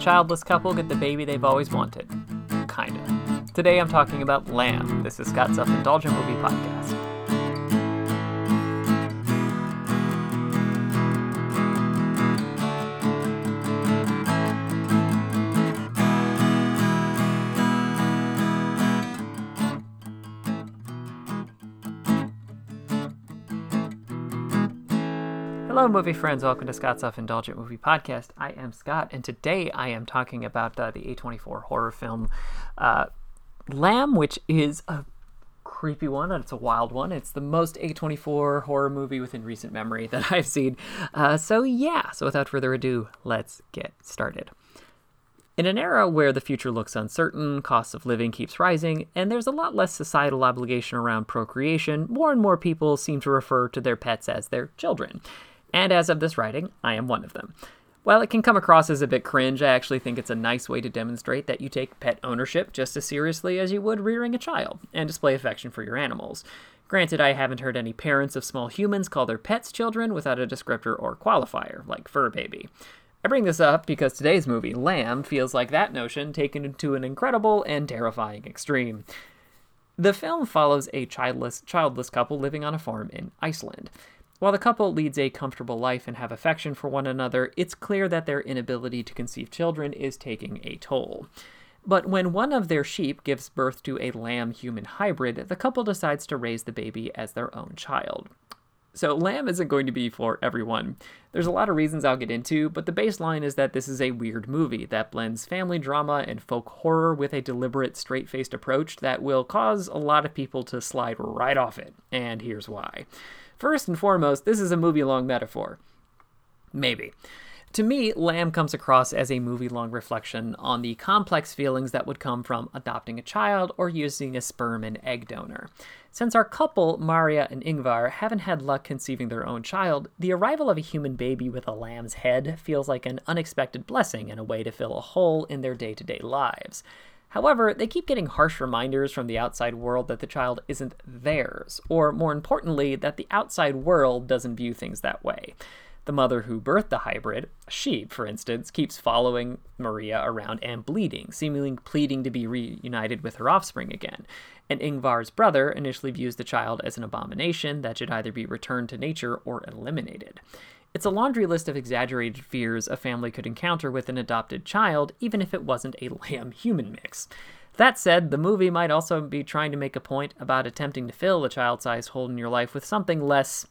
childless couple get the baby they've always wanted. Kinda. Today I'm talking about Lamb. This is Scott's Self Indulgent Movie Podcast. Hello, movie friends. Welcome to Scott's Self Indulgent Movie Podcast. I am Scott, and today I am talking about uh, the A24 horror film uh, Lamb, which is a creepy one and it's a wild one. It's the most A24 horror movie within recent memory that I've seen. Uh, so, yeah, so without further ado, let's get started. In an era where the future looks uncertain, cost of living keeps rising, and there's a lot less societal obligation around procreation, more and more people seem to refer to their pets as their children. And as of this writing, I am one of them. While it can come across as a bit cringe, I actually think it's a nice way to demonstrate that you take pet ownership just as seriously as you would rearing a child, and display affection for your animals. Granted, I haven't heard any parents of small humans call their pets children without a descriptor or qualifier, like fur baby. I bring this up because today's movie, Lamb, feels like that notion taken to an incredible and terrifying extreme. The film follows a childless childless couple living on a farm in Iceland. While the couple leads a comfortable life and have affection for one another, it's clear that their inability to conceive children is taking a toll. But when one of their sheep gives birth to a lamb human hybrid, the couple decides to raise the baby as their own child. So, Lamb isn't going to be for everyone. There's a lot of reasons I'll get into, but the baseline is that this is a weird movie that blends family drama and folk horror with a deliberate, straight faced approach that will cause a lot of people to slide right off it. And here's why. First and foremost, this is a movie long metaphor. Maybe. To me, Lamb comes across as a movie long reflection on the complex feelings that would come from adopting a child or using a sperm and egg donor. Since our couple, Maria and Ingvar, haven't had luck conceiving their own child, the arrival of a human baby with a lamb's head feels like an unexpected blessing and a way to fill a hole in their day to day lives. However, they keep getting harsh reminders from the outside world that the child isn't theirs, or more importantly, that the outside world doesn't view things that way. The mother who birthed the hybrid, a sheep, for instance, keeps following Maria around and bleeding, seemingly pleading to be reunited with her offspring again. And Ingvar's brother initially views the child as an abomination that should either be returned to nature or eliminated. It's a laundry list of exaggerated fears a family could encounter with an adopted child, even if it wasn't a lamb human mix. That said, the movie might also be trying to make a point about attempting to fill the child sized hole in your life with something less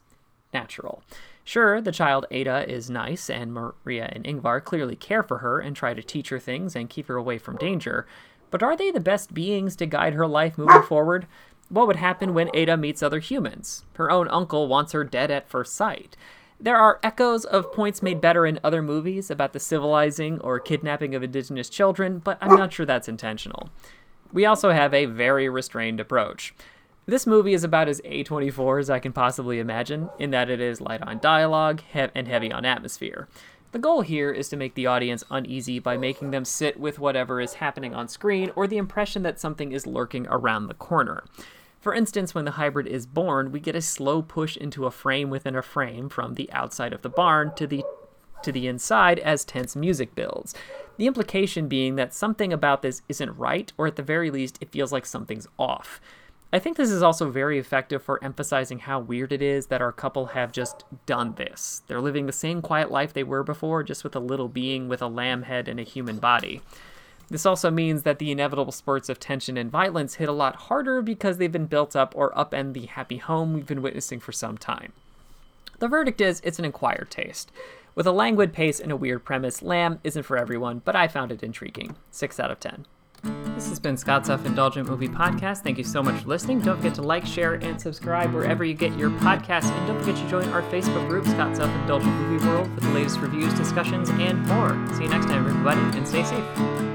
natural. Sure, the child Ada is nice, and Maria and Ingvar clearly care for her and try to teach her things and keep her away from danger, but are they the best beings to guide her life moving forward? What would happen when Ada meets other humans? Her own uncle wants her dead at first sight. There are echoes of points made better in other movies about the civilizing or kidnapping of indigenous children, but I'm not sure that's intentional. We also have a very restrained approach. This movie is about as A24 as I can possibly imagine, in that it is light on dialogue he- and heavy on atmosphere. The goal here is to make the audience uneasy by making them sit with whatever is happening on screen or the impression that something is lurking around the corner. For instance, when the hybrid is born, we get a slow push into a frame within a frame from the outside of the barn to the to the inside as tense music builds. The implication being that something about this isn't right, or at the very least, it feels like something's off. I think this is also very effective for emphasizing how weird it is that our couple have just done this. They're living the same quiet life they were before, just with a little being with a lamb head and a human body. This also means that the inevitable spurts of tension and violence hit a lot harder because they've been built up or upend the happy home we've been witnessing for some time. The verdict is it's an acquired taste. With a languid pace and a weird premise, Lamb isn't for everyone, but I found it intriguing. 6 out of 10. This has been Scott's Self Indulgent Movie Podcast. Thank you so much for listening. Don't forget to like, share, and subscribe wherever you get your podcasts. And don't forget to join our Facebook group, Scott's Self Indulgent Movie World, for the latest reviews, discussions, and more. See you next time, everybody, and stay safe.